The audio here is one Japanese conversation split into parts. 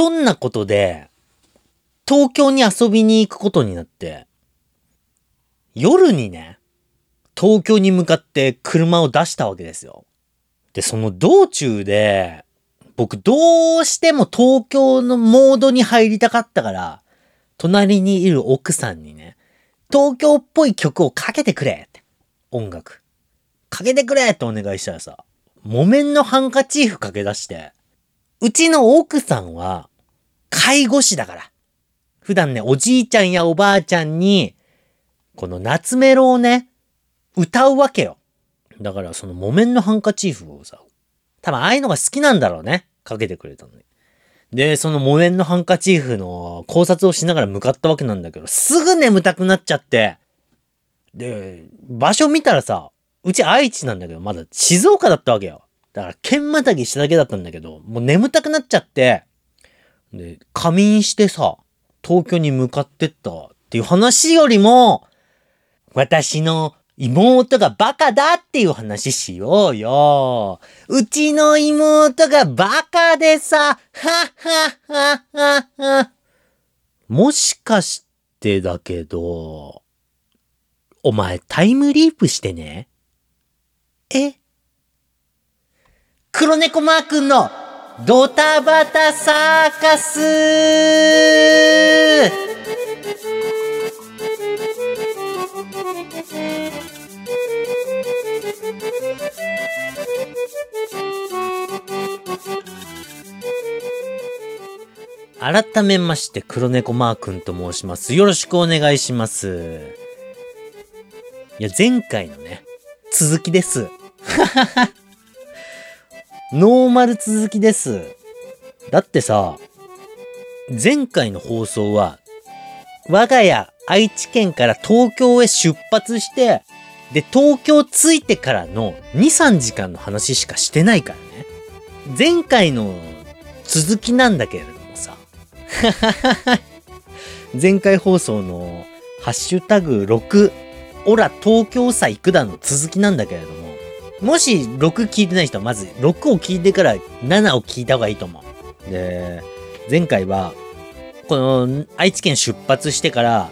ひょんなことで、東京に遊びに行くことになって、夜にね、東京に向かって車を出したわけですよ。で、その道中で、僕どうしても東京のモードに入りたかったから、隣にいる奥さんにね、東京っぽい曲をかけてくれって。音楽。かけてくれってお願いしたらさ、木綿のハンカチーフかけ出して、うちの奥さんは、介護士だから。普段ね、おじいちゃんやおばあちゃんに、この夏メロをね、歌うわけよ。だからその木綿のハンカチーフをさ、多分ああいうのが好きなんだろうね。かけてくれたのに。で、その木綿のハンカチーフの考察をしながら向かったわけなんだけど、すぐ眠たくなっちゃって、で、場所見たらさ、うち愛知なんだけど、まだ静岡だったわけよ。だから、剣またぎしただけだったんだけど、もう眠たくなっちゃって、で、仮眠してさ、東京に向かってったっていう話よりも、私の妹がバカだっていう話しようよ。うちの妹がバカでさ、はっはっはっはっは。もしかしてだけど、お前タイムリープしてね？え？黒猫マー君のドタバタサーカス改めまして黒猫マー君と申します。よろしくお願いします。いや、前回のね、続きです。ノーマル続きです。だってさ、前回の放送は、我が家愛知県から東京へ出発して、で、東京着いてからの2、3時間の話しかしてないからね。前回の続きなんだけれどもさ。前回放送のハッシュタグ6、オラ東京さ行くだの続きなんだけれども、もし6聞いてない人はまず6を聞いてから7を聞いた方がいいと思う。で、前回は、この愛知県出発してから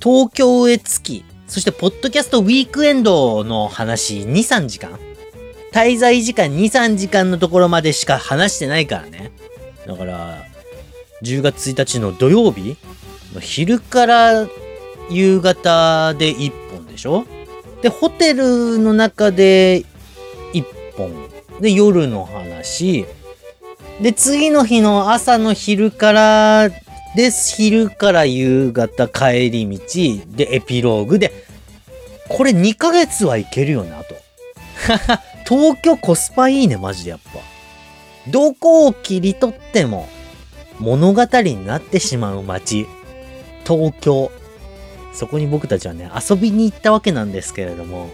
東京へ着き、そしてポッドキャストウィークエンドの話2、3時間滞在時間2、3時間のところまでしか話してないからね。だから、10月1日の土曜日の昼から夕方で1本でしょ？で、ホテルの中で1本。で、夜の話。で、次の日の朝の昼からです。昼から夕方帰り道。で、エピローグで、これ2ヶ月はいけるよね、あと。東京コスパいいね、マジでやっぱ。どこを切り取っても物語になってしまう街。東京。そこに僕たちはね、遊びに行ったわけなんですけれども。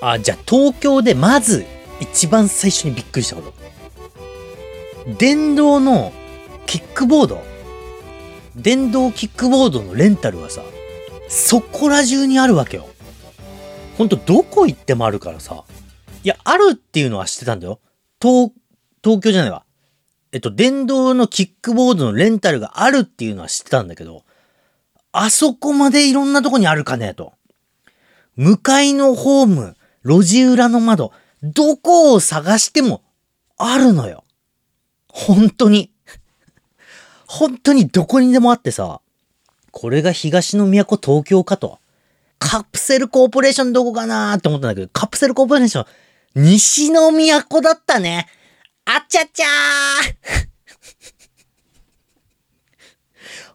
あ、じゃあ東京でまず一番最初にびっくりしたこと。電動のキックボード。電動キックボードのレンタルはさ、そこら中にあるわけよ。ほんとどこ行ってもあるからさ。いや、あるっていうのは知ってたんだよ。東、東京じゃないわ。えっと、電動のキックボードのレンタルがあるっていうのは知ってたんだけど、あそこまでいろんなとこにあるかねと。向かいのホーム、路地裏の窓、どこを探してもあるのよ。本当に。本当にどこにでもあってさ、これが東の都東京かと。カプセルコーポレーションどこかなーって思ったんだけど、カプセルコーポレーション、西の都だったね。あちゃちゃー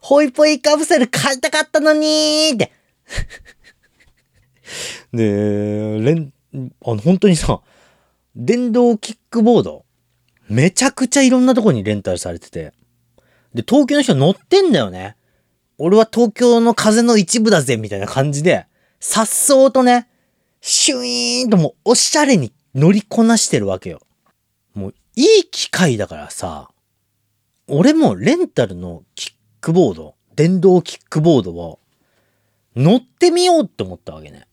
ホイポイカプセル買いたかったのにーって。で、レン、あの、本当にさ、電動キックボード、めちゃくちゃいろんなとこにレンタルされてて。で、東京の人乗ってんだよね。俺は東京の風の一部だぜ、みたいな感じで、さっそうとね、シュイーンともうおしゃれに乗りこなしてるわけよ。もういい機会だからさ、俺もレンタルのキックボード、電動キックボードを乗ってみようって思ったわけね。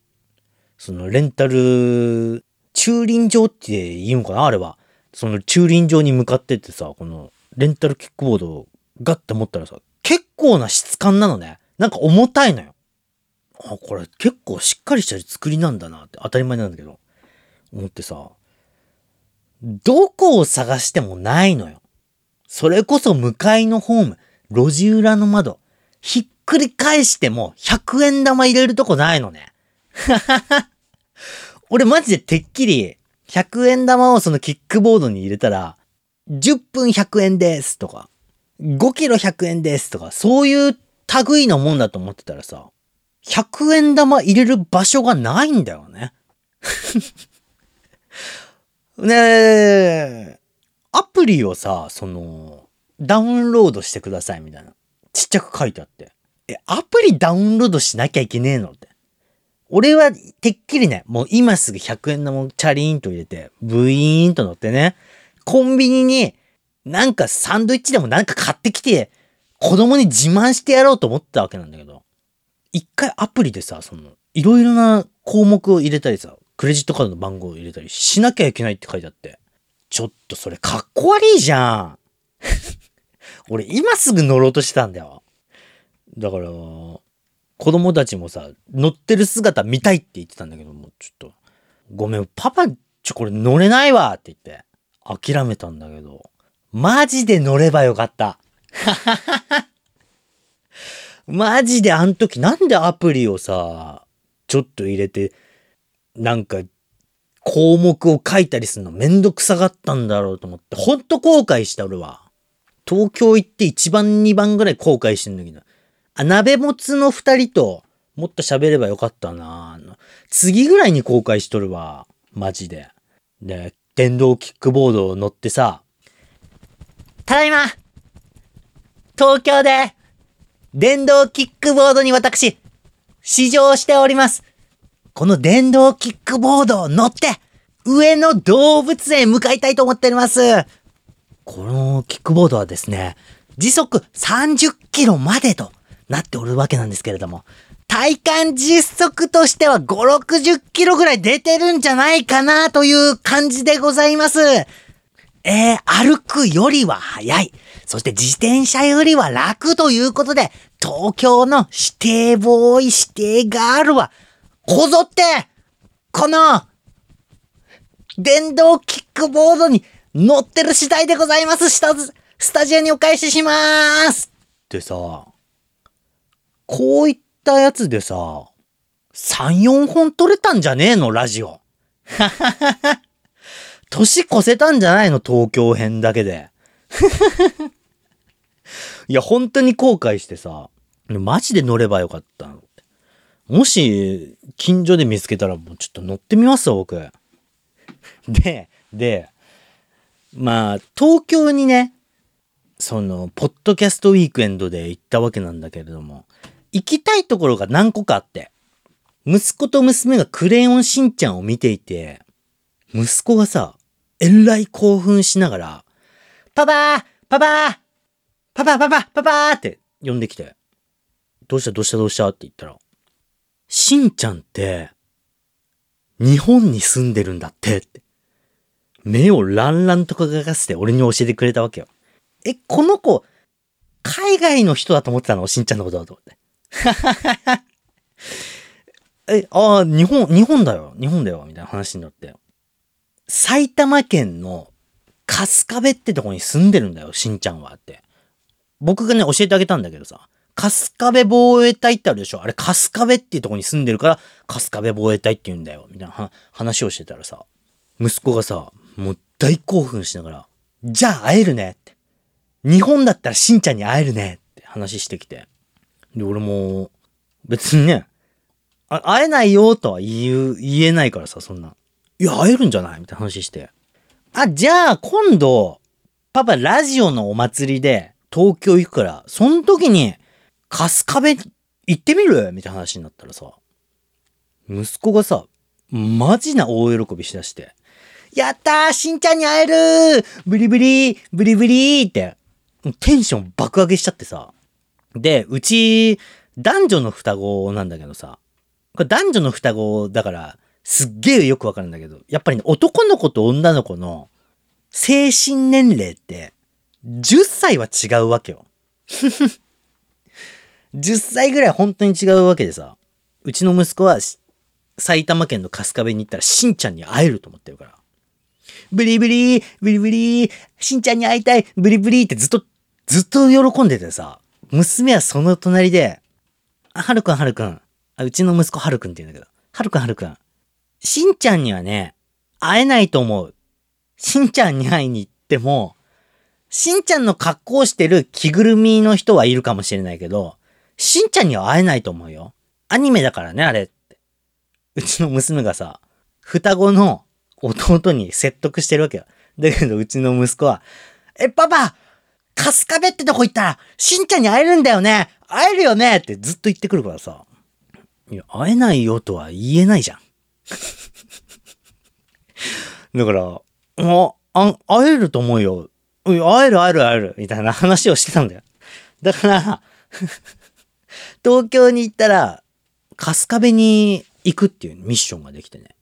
そのレンタル、駐輪場って言うのかな？あれは。その駐輪場に向かってってさ、このレンタルキックボードをガッて持ったらさ、結構な質感なのね。なんか重たいのよ。あ、これ結構しっかりした作りなんだなって当たり前なんだけど、思ってさ、どこを探してもないのよ。それこそ向かいのホーム、路地裏の窓、ひっくり返しても100円玉入れるとこないのね。ははは俺マジでてっきり100円玉をそのキックボードに入れたら、10分100円ですとか、5キロ100円ですとか、そういう類のもんだと思ってたらさ、100円玉入れる場所がないんだよね。ねえ、アプリをさ、その、ダウンロードしてくださいみたいな。ちっちゃく書いてあって。え、アプリダウンロードしなきゃいけねえのって。俺はてっきりね、もう今すぐ100円玉チャリーンと入れて、ブイーンと乗ってね、コンビニになんかサンドイッチでもなんか買ってきて、子供に自慢してやろうと思ったわけなんだけど、一回アプリでさ、その、いろいろな項目を入れたりさ、クレジットカードの番号を入れたりしなきゃいけないって書いてあって、ちょっとそれかっこ悪いじゃん。俺今すぐ乗ろうとしてたんだよ。だから、子供たちもさ、乗ってる姿見たいって言ってたんだけどもう、ちょっと、ごめん、パパ、ちょ、これ乗れないわって言って、諦めたんだけど、マジで乗ればよかった。マジであん時なんでアプリをさ、ちょっと入れて、なんか、項目を書いたりするのめんどくさがったんだろうと思って、ほんと後悔した俺は。東京行って1番2番ぐらい後悔してんだけど。あ、鍋もつの二人ともっと喋ればよかったな次ぐらいに後悔しとるわ。マジで。で、電動キックボードを乗ってさ、ただいま東京で電動キックボードに私、試乗しております。この電動キックボードを乗って、上野動物園へ向かいたいと思っております。このキックボードはですね、時速30キロまでとなっておるわけなんですけれども、体感実測としては5、60キロぐらい出てるんじゃないかなという感じでございます。えー、歩くよりは早い。そして自転車よりは楽ということで、東京の指定ボーイ、指定ガールは、こぞって、この、電動キックボードに乗ってる次第でございます。ススタジオにお返ししまーすってさ、こういったやつでさ、3、4本撮れたんじゃねえの？ラジオ。はははは。年越せたんじゃないの？東京編だけで。いや、本当に後悔してさ、マジで乗ればよかったの。もし、近所で見つけたらもうちょっと乗ってみますわ、僕。で、で、まあ、東京にね、その、ポッドキャストウィークエンドで行ったわけなんだけれども、行きたいところが何個かあって、息子と娘がクレヨンしんちゃんを見ていて、息子がさ、えらい興奮しながら、パパーパパーパパパパパパーって呼んできて、どうしたどうしたどうしたって言ったら、しんちゃんって、日本に住んでるんだってって。目をランランと輝かせて俺に教えてくれたわけよ。え、この子、海外の人だと思ってたの？しんちゃんのことだと思って。え、ああ、日本、日本だよ。日本だよ。みたいな話になって。埼玉県の春日部ってとこに住んでるんだよ、しんちゃんはって。僕がね、教えてあげたんだけどさ、春日部防衛隊ってあるでしょあれ春日部っていうとこに住んでるから、春日部防衛隊って言うんだよ、みたいな話をしてたらさ、息子がさ、もう大興奮しながら、じゃあ会えるねって。日本だったらしんちゃんに会えるねって話してきて。で、俺も、別にね、会えないよとは言う、言えないからさ、そんな。いや、会えるんじゃないみたいな話して。あ、じゃあ、今度、パパラジオのお祭りで東京行くから、その時に、春日部行ってみる？みたいな話になったらさ、息子がさ、マジな大喜びしだして、やったーしんちゃんに会えるブリブリブリブリって、テンション爆上げしちゃってさ。で、うち、男女の双子なんだけどさ、これ男女の双子だから、すっげえよくわかるんだけど、やっぱりね、男の子と女の子の精神年齢って10歳は違うわけよ。10歳ぐらい本当に違うわけでさ、うちの息子は埼玉県の春日部に行ったらしんちゃんに会えると思ってるから。ブリブリー、ブリブリー、しんちゃんに会いたい、ブリブリーってずっと、ずっと喜んでてさ、娘はその隣で、はるくんはるくん。あ、うちの息子はるくんって言うんだけど、はるくんはるくん。しんちゃんにはね、会えないと思う。しんちゃんに会いに行っても、しんちゃんの格好してる着ぐるみの人はいるかもしれないけど、しんちゃんには会えないと思うよ。アニメだからね、あれって。うちの娘がさ、双子の弟に説得してるわけよ。だけど、うちの息子は、え、パパカスカベってとこ行ったら、しんちゃんに会えるんだよね会えるよねってずっと言ってくるからさ。いや、会えないよとは言えないじゃん。だから、あ、あ、会えると思うよ。会える会える会える。みたいな話をしてたんだよ。だから 東京に行ったら、春日部に行くっていうミッションができてね。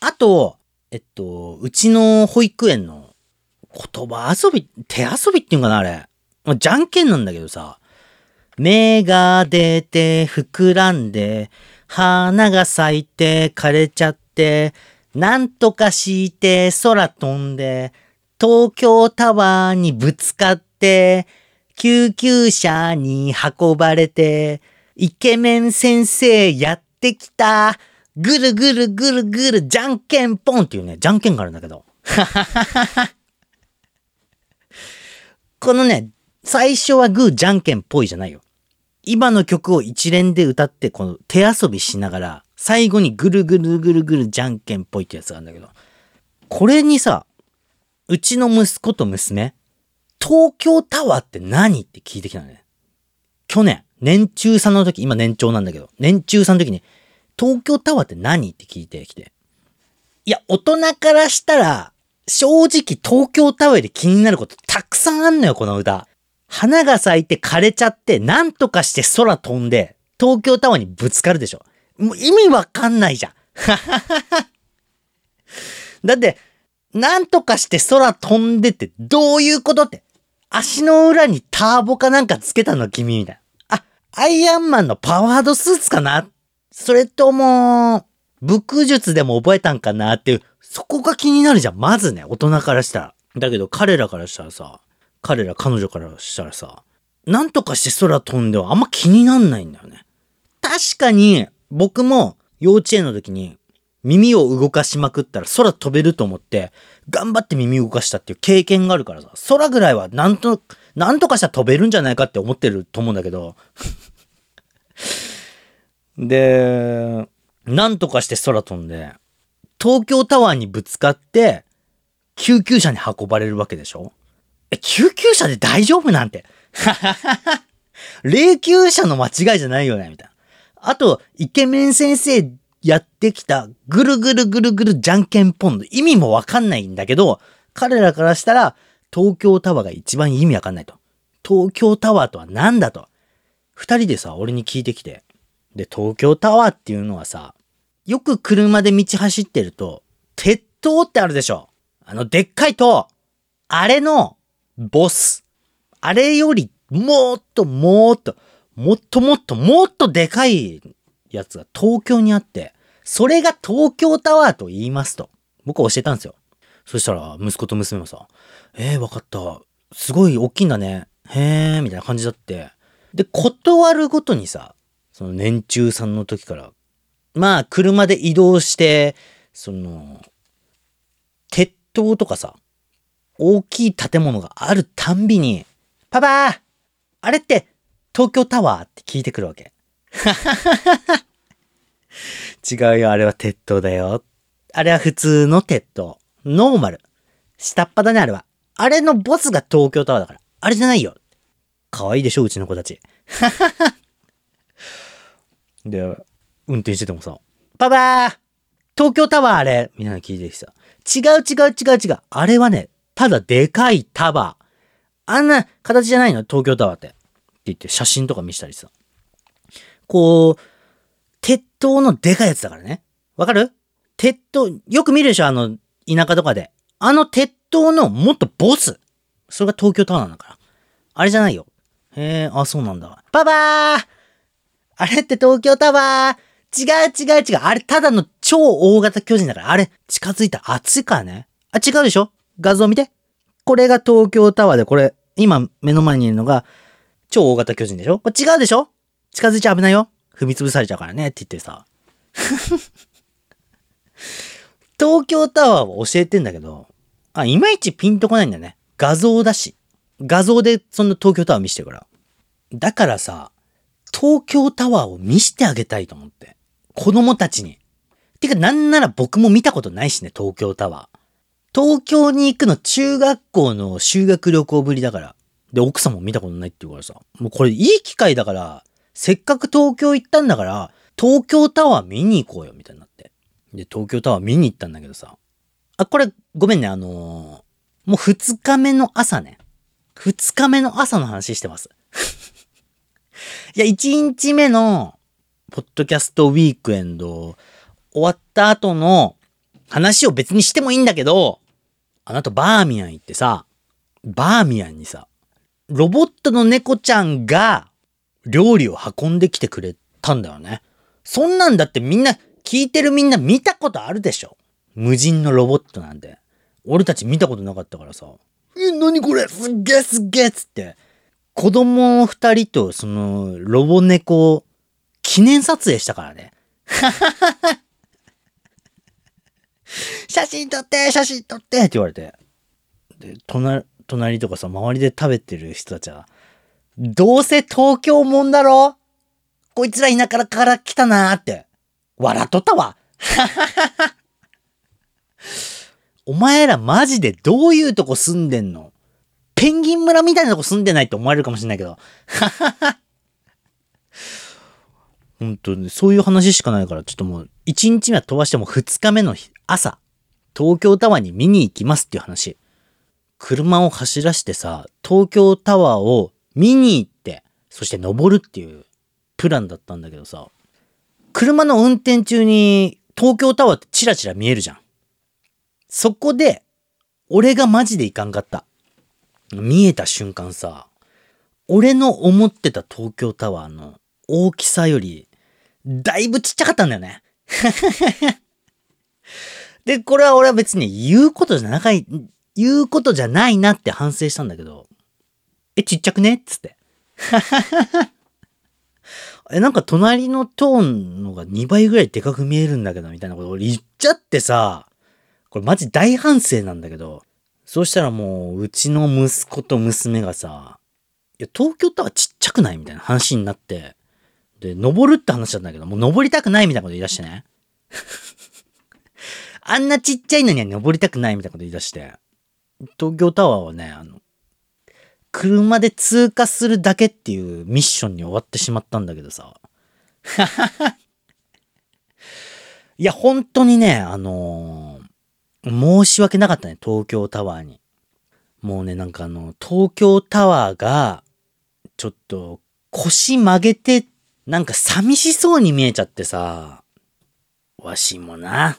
あと、えっと、うちの保育園の言葉遊び、手遊びっていうかな、あれ。じゃんけんなんだけどさ、芽が出て膨らんで、花が咲いて枯れちゃって、なんとかして空飛んで、東京タワーにぶつかって、救急車に運ばれて、イケメン先生やってきた。ぐるぐるぐるぐるじゃんけんぽんっていうね、じゃんけんがあるんだけど。ははははこのね、最初はグーじゃんけんぽいじゃないよ。今の曲を一連で歌って、この手遊びしながら、最後にぐるぐるぐるぐるじゃんけんぽいってやつがあるんだけど、これにさ、うちの息子と娘、東京タワーって何って聞いてきたのね。去年、年中さんの時、今年長なんだけど、年中さんの時に、東京タワーって何って聞いてきて。いや、大人からしたら、正直東京タワーで気になることたくさんあんのよ、この歌。花が咲いて枯れちゃって、なんとかして空飛んで、東京タワーにぶつかるでしょ。もう意味わかんないじゃん。だって、なんとかして空飛んでってどういうことって。足の裏にターボかなんかつけたの君みたいな。あ、アイアンマンのパワードスーツかなそれとも、武術でも覚えたんかなっていう、そこが気になるじゃん。まずね、大人からしたら。だけど彼らからしたらさ、彼ら彼女からしたらさ、なんとかして空飛んではあんま気になんないんだよね。確かに、僕も幼稚園の時に耳を動かしまくったら空飛べると思って、頑張って耳動かしたっていう経験があるからさ、空ぐらいはなんと、なんとかしたら飛べるんじゃないかって思ってると思うんだけど。で、なんとかして空飛んで、東京タワーにぶつかって、救急車に運ばれるわけでしょ？え、救急車で大丈夫なんて。霊柩車の間違いじゃないよねみたいな。あと、イケメン先生やってきたぐるぐるぐるぐるじゃんけんポンの意味もわかんないんだけど、彼らからしたら東京タワーが一番意味わかんないと。東京タワーとは何だと。二人でさ、俺に聞いてきて。で、東京タワーっていうのはさ、よく車で道走ってると、鉄塔ってあるでしょあの、でっかい塔あれの、ボス。あれより、もっともっと、もっともっともっとでかいやつが東京にあって、それが東京タワーと言いますと。僕は教えたんですよ。そしたら、息子と娘もさ、えー、わかった。すごい大きいんだね。へー、みたいな感じだって。で、断るごとにさ、その年中さんの時から、まあ、車で移動して、その、鉄塔とかさ、大きい建物があるたんびに、パパあれって東京タワーって聞いてくるわけ。違うよ、あれは鉄塔だよ。あれは普通の鉄塔。ノーマル。下っ端だね、あれは。あれのボスが東京タワーだから。あれじゃないよ。可愛いでしょ、うちの子たち。で、運転しててもさ、パパー東京タワーあれみんな聞いてきさ。違う違う違う違う。あれはね、ただでかいタワー。あんな形じゃないの？東京タワーって。って言って写真とか見したりさ。こう、鉄塔のでかいやつだからね。わかる？鉄塔、よく見るでしょ？あの、田舎とかで。あの鉄塔のもっとボス。それが東京タワーなんだから。あれじゃないよ。へえ、あ、そうなんだ。パパーあれって東京タワー違う違う違う。あれただの超大型巨人だから。あれ近づいたら熱いからね。あ、違うでしょ？画像見て。これが東京タワーで、これ、今目の前にいるのが超大型巨人でしょ？これ違うでしょ？近づいちゃ危ないよ。踏み潰されちゃうからねって言ってさ。東京タワーを教えてんだけど、あ、いまいちピンとこないんだよね。画像だし。画像でそんな東京タワー見してるから。だからさ、東京タワーを見してあげたいと思って。子供たちに。てかなんなら僕も見たことないしね、東京タワー。東京に行くの中学校の修学旅行ぶりだから。で、奥さんも見たことないって言うからさ。もうこれいい機会だから、せっかく東京行ったんだから、東京タワー見に行こうよ、みたいになって。で、東京タワー見に行ったんだけどさ。あ、これ、ごめんね、あのー、もう二日目の朝ね。二日目の朝の話してます。いや、一日目の、ポッドキャストウィークエンド、終わった後の話を別にしてもいいんだけど、あなたバーミヤン行ってさ、バーミヤンにさ、ロボットの猫ちゃんが料理を運んできてくれたんだよね。そんなんだってみんな、聞いてるみんな見たことあるでしょ無人のロボットなんて。俺たち見たことなかったからさ。え、なにこれ?すっげえすっげえっつって。子供二人とそのロボ猫記念撮影したからね。写真撮って写真撮ってって言われて。で、隣、隣とかさ、周りで食べてる人たちは、どうせ東京もんだろ？こいつら田舎から来たなーって。笑っとったわ。お前らマジでどういうとこ住んでんの？ペンギン村みたいなとこ住んでないって思われるかもしれないけど。本当に、そういう話しかないから、ちょっともう、1日目は飛ばしても2日目の朝、東京タワーに見に行きますっていう話。車を走らしてさ、東京タワーを見に行って、そして登るっていうプランだったんだけどさ、車の運転中に東京タワーってチラチラ見えるじゃん。そこで、俺がマジでいかんかった。見えた瞬間さ、俺の思ってた東京タワーの大きさより、だいぶちっちゃかったんだよね。で、これは俺は別に言うことじゃなかい、言うことじゃないなって反省したんだけど、え、ちっちゃくねっつって。え、なんか隣のトーンのが2倍ぐらいでかく見えるんだけど、みたいなこと俺言っちゃってさ、これマジ大反省なんだけど、そうしたらもう、うちの息子と娘がさ、いや、東京タワーちっちゃくないみたいな話になって、で、登るって話なんだけど、もう登りたくないみたいなこと言い出してね。あんなちっちゃいのには登りたくないみたいなこと言い出して、東京タワーはね、あの、車で通過するだけっていうミッションに終わってしまったんだけどさ。いや、本当にね、あのー、申し訳なかったね、東京タワーに。もうね、なんかあの、東京タワーが、ちょっと腰曲げてなんか寂しそうに見えちゃってさ、わしもな、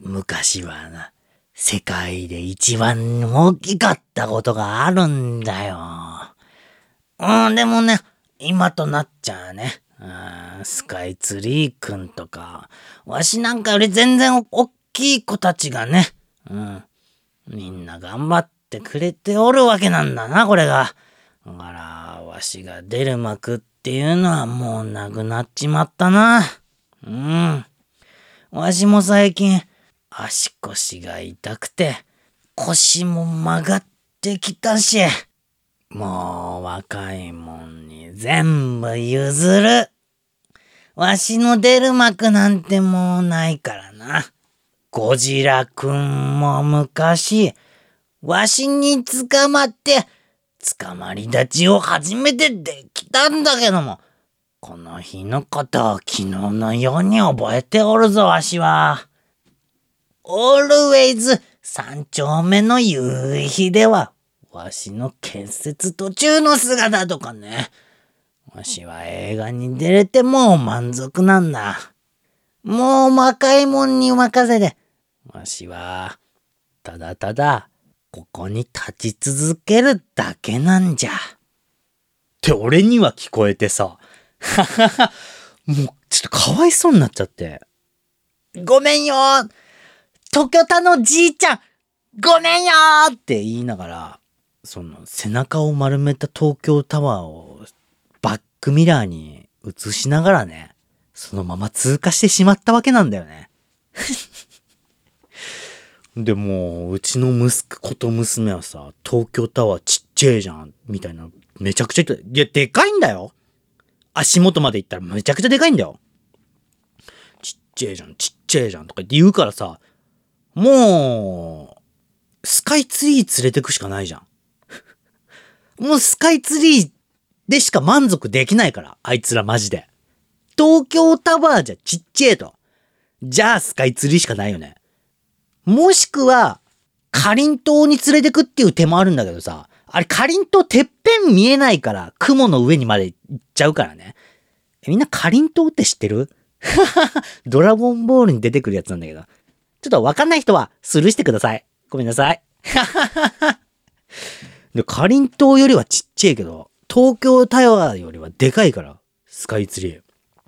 昔はな、世界で一番大きかったことがあるんだよ。うん、でもね、今となっちゃうね。うん、スカイツリーくんとか、わしなんかより全然大きい子たちがね、うん、みんな頑張ってくれておるわけなんだな、これが。だから、わしが出る幕ってっていうのはもうなくなっちまったな。うん。わしも最近足腰が痛くて腰も曲がってきたし、もう若いもんに全部譲る。わしの出る幕なんてもうないからな。ゴジラくんも昔、わしに捕まって捕まり立ちを初めてできたんだけども、この日のことを昨日のように覚えておるぞ、わしは。オールウェイズ三丁目の夕日では、わしの建設途中の姿とかね。わしは映画に出れてもう満足なんだ。もう若いもんに任せて、わしは、ただただここに立ち続けるだけなんじゃ。って俺には聞こえてさ、ははは、もうちょっとかわいそうになっちゃって。ごめんよ東京タのじいちゃんごめんよって言いながら、その背中を丸めた東京タワーをバックミラーに映しながらね、そのまま通過してしまったわけなんだよね。でもう、うちの息子と娘はさ、東京タワーちっちゃいじゃん、みたいな、めちゃくちゃ、いや、でかいんだよ足元まで行ったらめちゃくちゃでかいんだよ。ちっちゃいじゃん、ちっちゃいじゃんとか言うからさ、もう、スカイツリー連れてくしかないじゃん。もうスカイツリーでしか満足できないから、あいつらマジで。東京タワーじゃちっちゃいと。じゃあスカイツリーしかないよね。もしくは、かりんとうに連れてくっていう手もあるんだけどさ、あれかりんとうてっぺん見えないから雲の上にまで行っちゃうからね。みんなかりんとうって知ってる？ドラゴンボールに出てくるやつなんだけど。ちょっとわかんない人はスルーしてください。ごめんなさい。で、かりんとうよりはちっちゃいけど、東京タワーよりはでかいから、スカイツリ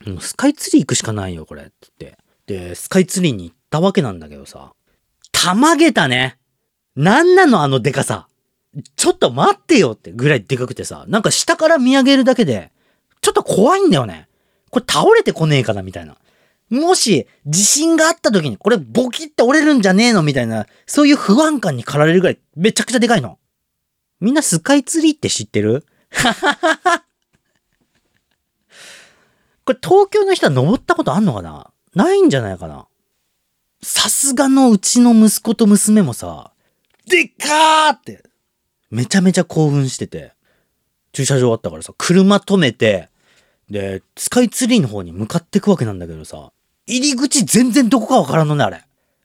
ー。もうスカイツリー行くしかないよ、これ。って言って。で、スカイツリーに行ったわけなんだけどさ。たまげたね。なんなのあのでかさ。ちょっと待ってよってぐらいでかくてさ。なんか下から見上げるだけで、ちょっと怖いんだよね。これ倒れてこねえかなみたいな。もし、地震があった時に、これボキって折れるんじゃねえの？みたいな、そういう不安感に駆られるぐらい、めちゃくちゃでかいの。みんなスカイツリーって知ってる？はははこれ東京の人は登ったことあんのかな？ないんじゃないかな？さすがのうちの息子と娘もさ、でっかーって、めちゃめちゃ興奮してて、駐車場あったからさ、車止めて、で、スカイツリーの方に向かってくわけなんだけどさ、入り口全然どこかわからんのね、あれ。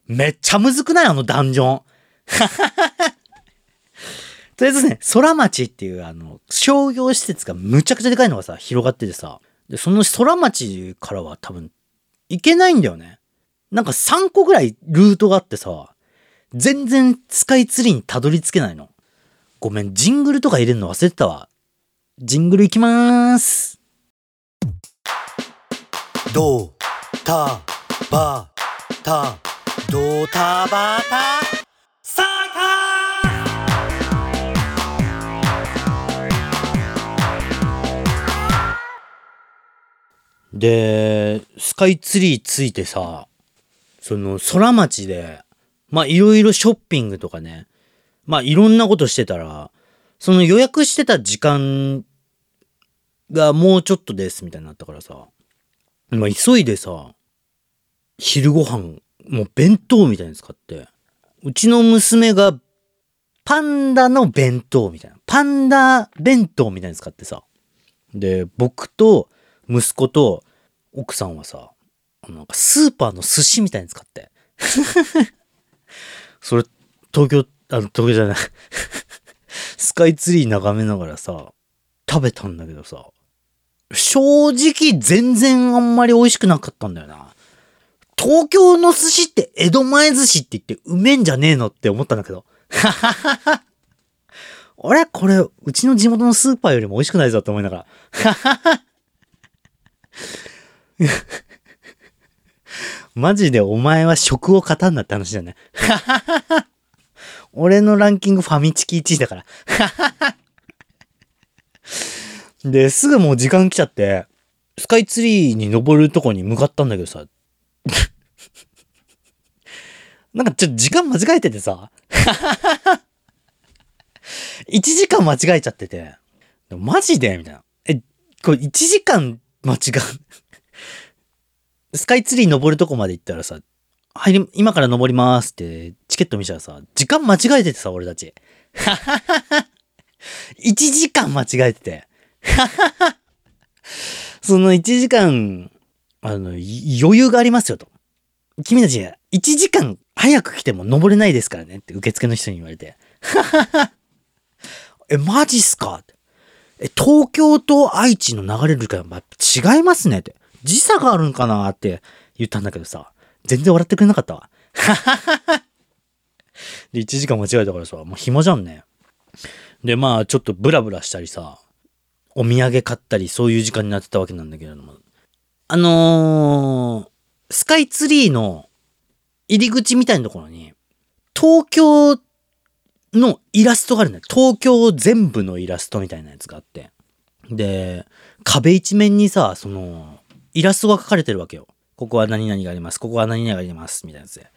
めっちゃむずくない？あのダンジョン。とりあえずね、空町っていうあの、商業施設がむちゃくちゃでかいのがさ、広がっててさ、で、その空町からは多分、行けないんだよね。なんか3個ぐらいルートがあってさ、全然スカイツリーにたどり着けないの。ごめん、ジングルとか入れるの忘れてたわ。ジングルいきまーす。ドタバタドタバタサーで、スカイツリーついてさ、その空町で、まあいろいろショッピングとかね、まあいろんなことしてたら、その予約してた時間がもうちょっとですみたいになったからさ、まあ急いでさ、昼ご飯、もう弁当みたいに使って、うちの娘がパンダの弁当みたいな、パンダ弁当みたいに使ってさ、で、僕と息子と奥さんはさ、なんかスーパーの寿司みたいに使って。それ、東京、あの、東京じゃない スカイツリー眺めながらさ、食べたんだけどさ、正直全然あんまり美味しくなかったんだよな。東京の寿司って江戸前寿司って言ってうめんじゃねえのって思ったんだけど。俺これ、うちの地元のスーパーよりも美味しくないぞって思いながら。マジでお前は食を語んなって話だね。俺のランキングファミチキ1位だから。で、すぐもう時間来ちゃって、スカイツリーに登るとこに向かったんだけどさ。なんかちょっと時間間違えててさ。1時間間違えちゃってて。マジで？みたいな。え、これ1時間間違う？スカイツリー登るとこまで行ったらさ、入り、今から登りますってチケット見たらさ、時間間違えててさ、俺たち。1時間間違えてて。その1時間、あの、余裕がありますよと。君たち、1時間早く来ても登れないですからねって受付の人に言われて。え、マジっすかえ、東京と愛知の流れるから違いますねって。時差があるんかなって言ったんだけどさ、全然笑ってくれなかったわ。で、1時間間違えたからさ、もう暇じゃんね。で、まあ、ちょっとブラブラしたりさ、お土産買ったり、そういう時間になってたわけなんだけれども。あのー、スカイツリーの入り口みたいなところに、東京のイラストがあるんだよ。東京全部のイラストみたいなやつがあって。で、壁一面にさ、その、イラストが描かれてるわけよ。ここは何々があります。ここは何々があります。みたいなやつで。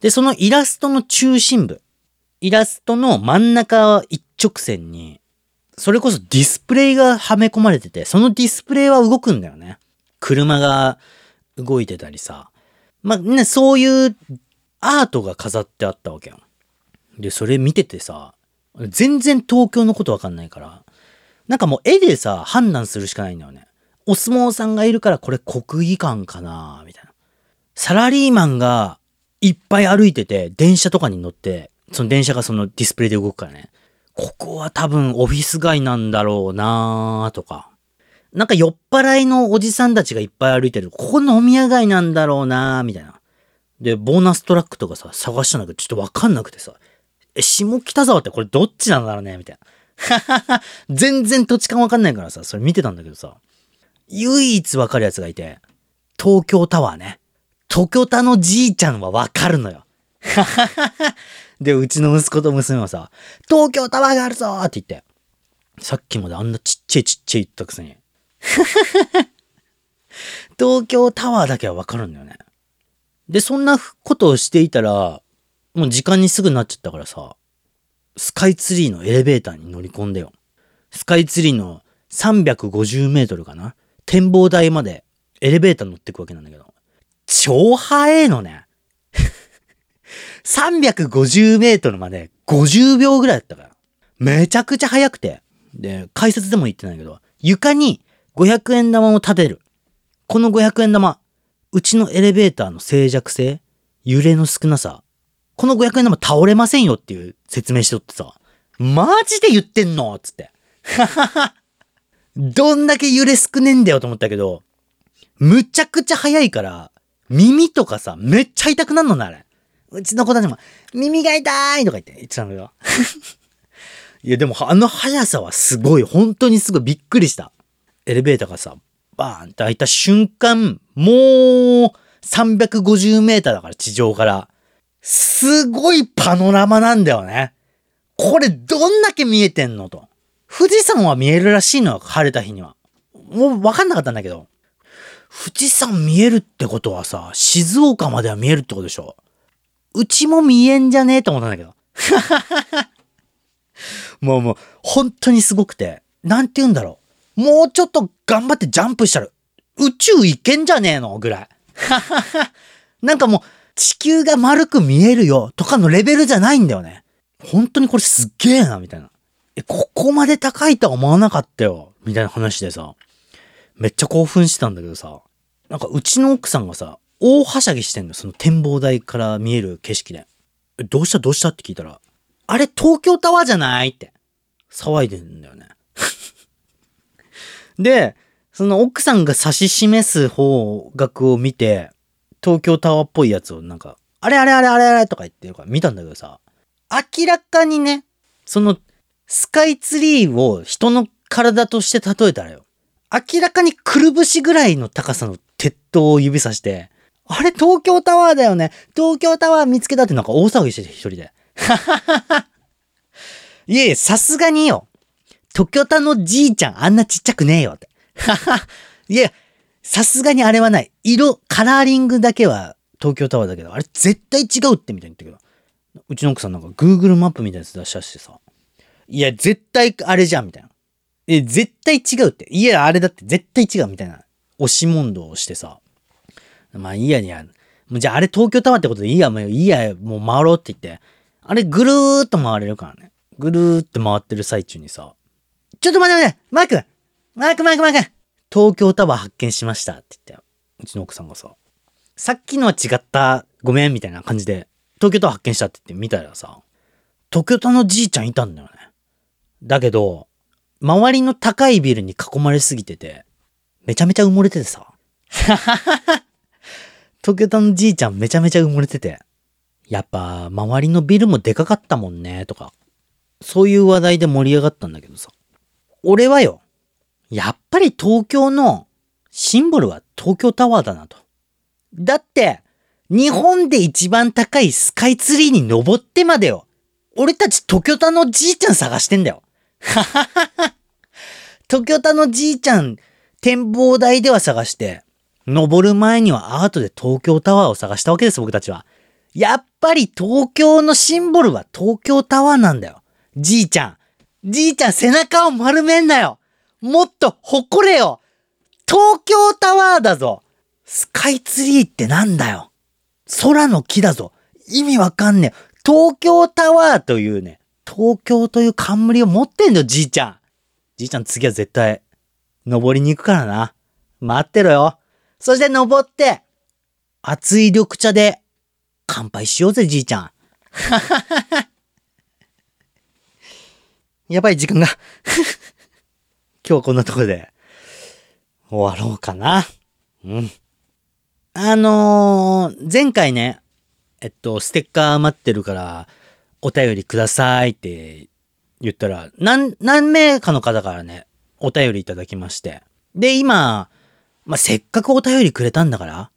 で、そのイラストの中心部。イラストの真ん中一直線に、それこそディスプレイがはめ込まれてて、そのディスプレイは動くんだよね。車が動いてたりさ。まあね、そういうアートが飾ってあったわけよ。で、それ見ててさ、全然東京のことわかんないから、なんかもう絵でさ、判断するしかないんだよね。お相撲さんがいるからこれ国技館かなみたいな。サラリーマンがいっぱい歩いてて、電車とかに乗って、その電車がそのディスプレイで動くからね。ここは多分オフィス街なんだろうなとか。なんか酔っ払いのおじさんたちがいっぱい歩いてる。ここ飲み屋街なんだろうなみたいな。で、ボーナストラックとかさ、探したんだけど、ちょっとわかんなくてさ。え、下北沢ってこれどっちなんだろうねみたいな。全然土地感わかんないからさ、それ見てたんだけどさ。唯一わかるやつがいて、東京タワーね。東京タのじいちゃんはわかるのよ。で、うちの息子と娘はさ、東京タワーがあるぞーって言って。さっきまであんなちっちゃいちっちゃい言ったくせに。東京タワーだけはわかるんだよね。で、そんなことをしていたら、もう時間にすぐなっちゃったからさ、スカイツリーのエレベーターに乗り込んでよ。スカイツリーの350メートルかな展望台までエレベーター乗ってくわけなんだけど。超速えのね。350メートルまで50秒ぐらいだったから。めちゃくちゃ速くて。で、解説でも言ってないけど、床に500円玉を立てる。この500円玉、うちのエレベーターの静寂性、揺れの少なさ、この500円玉倒れませんよっていう説明しとってさ、マジで言ってんのつって。どんだけ揺れ少ねえんだよと思ったけど、むちゃくちゃ速いから、耳とかさ、めっちゃ痛くなるのね、あれ。うちの子たちも、耳が痛いとか言って言ってたんだけど。いや、でもあの速さはすごい、本当にすごいびっくりした。エレベーターがさ、バーンって開いた瞬間、もう350メーターだから、地上から。すごいパノラマなんだよね。これどんだけ見えてんのと。富士山は見えるらしいのよ、晴れた日には。もう分かんなかったんだけど。富士山見えるってことはさ、静岡までは見えるってことでしょ。うちも見えんじゃねえと思ったんだけど。もうもう、本当にすごくて、なんて言うんだろう。もうちょっと頑張ってジャンプしたら、宇宙行けんじゃねえのぐらい。なんかもう、地球が丸く見えるよとかのレベルじゃないんだよね。本当にこれすっげえな、みたいな。え、ここまで高いとは思わなかったよ。みたいな話でさ、めっちゃ興奮してたんだけどさ、なんかうちの奥さんがさ、大はしゃぎしてんの。その展望台から見える景色で。どうした？どうした？って聞いたら、あれ東京タワーじゃないって騒いでんだよね。で、その奥さんが指し示す方角を見て、東京タワーっぽいやつをなんか、あれあれあれあれあれとか言ってるから見たんだけどさ、明らかにね、そのスカイツリーを人の体として例えたらよ、明らかにくるぶしぐらいの高さの鉄塔を指さして、あれ東京タワーだよね東京タワー見つけたってなんか大騒ぎしてて一人で。いえいえ、さすがによ。東京タのじいちゃんあんなちっちゃくねえよって。いや、さすがにあれはない。色、カラーリングだけは東京タワーだけど、あれ絶対違うってみたいに言ったけど。うちの奥さんなんか Google マップみたいなやつ出し出してさ。いや、絶対あれじゃんみたいな。え、絶対違うって。いや、あれだって絶対違うみたいな。押し問答をしてさ。まあいいやいや。もうじゃああれ東京タワーってことでいいや、もういいや、もう回ろうって言って。あれぐるーっと回れるからね。ぐるーって回ってる最中にさ。ちょっと待って待ってマークマークマークマーク東京タワー発見しましたって言って。うちの奥さんがさ。さっきのは違った。ごめんみたいな感じで。東京タワー発見したって言って見たらさ。東京タワーのじいちゃんいたんだよね。だけど、周りの高いビルに囲まれすぎてて、めちゃめちゃ埋もれててさ。東京タのじいちゃんめちゃめちゃ埋もれてて。やっぱ周りのビルもでかかったもんね、とか。そういう話題で盛り上がったんだけどさ。俺はよ、やっぱり東京のシンボルは東京タワーだなと。だって、日本で一番高いスカイツリーに登ってまでよ。俺たち東京タのじいちゃん探してんだよ。はははは。東京タのじいちゃん展望台では探して、登る前にはアートで東京タワーを探したわけです、僕たちは。やっぱり東京のシンボルは東京タワーなんだよ。じいちゃん。じいちゃん背中を丸めんなよ。もっと誇れよ。東京タワーだぞ。スカイツリーってなんだよ。空の木だぞ。意味わかんねえ。東京タワーというね、東京という冠を持ってんだよ、じいちゃん。じいちゃん次は絶対、登りに行くからな。待ってろよ。そして登って、熱い緑茶で乾杯しようぜ、じいちゃん。やばい時間が。今日はこんなところで終わろうかな。うん。あのー、前回ね、えっと、ステッカー待ってるから、お便りくださいって言ったら、何、何名かの方からね、お便りいただきまして。で、今、まあ、せっかくお便りくれたんだから、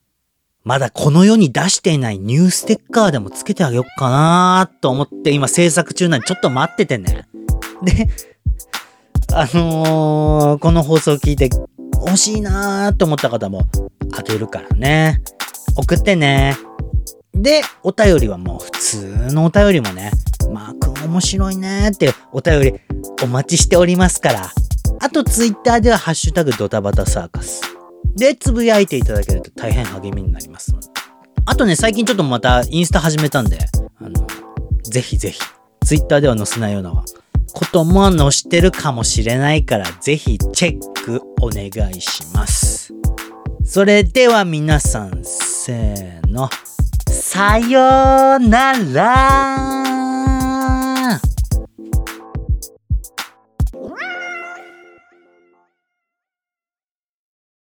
まだこの世に出していないニューステッカーでもつけてあげよっかなと思って今制作中なんでちょっと待っててね。で、あのーこの放送聞いて欲しいなーと思った方もあげるからね。送ってね。で、お便りはもう普通のお便りもね、マー君面白いねーっていうお便りお待ちしておりますから。あとツイッターではハッシュタグドタバタサーカス。で、つぶやいていただけると大変励みになりますので。あとね、最近ちょっとまたインスタ始めたんで、あの、ぜひぜひ、ツイッターでは載せないようなことも載してるかもしれないから、ぜひチェックお願いします。それでは皆さん、せーの、さようなら。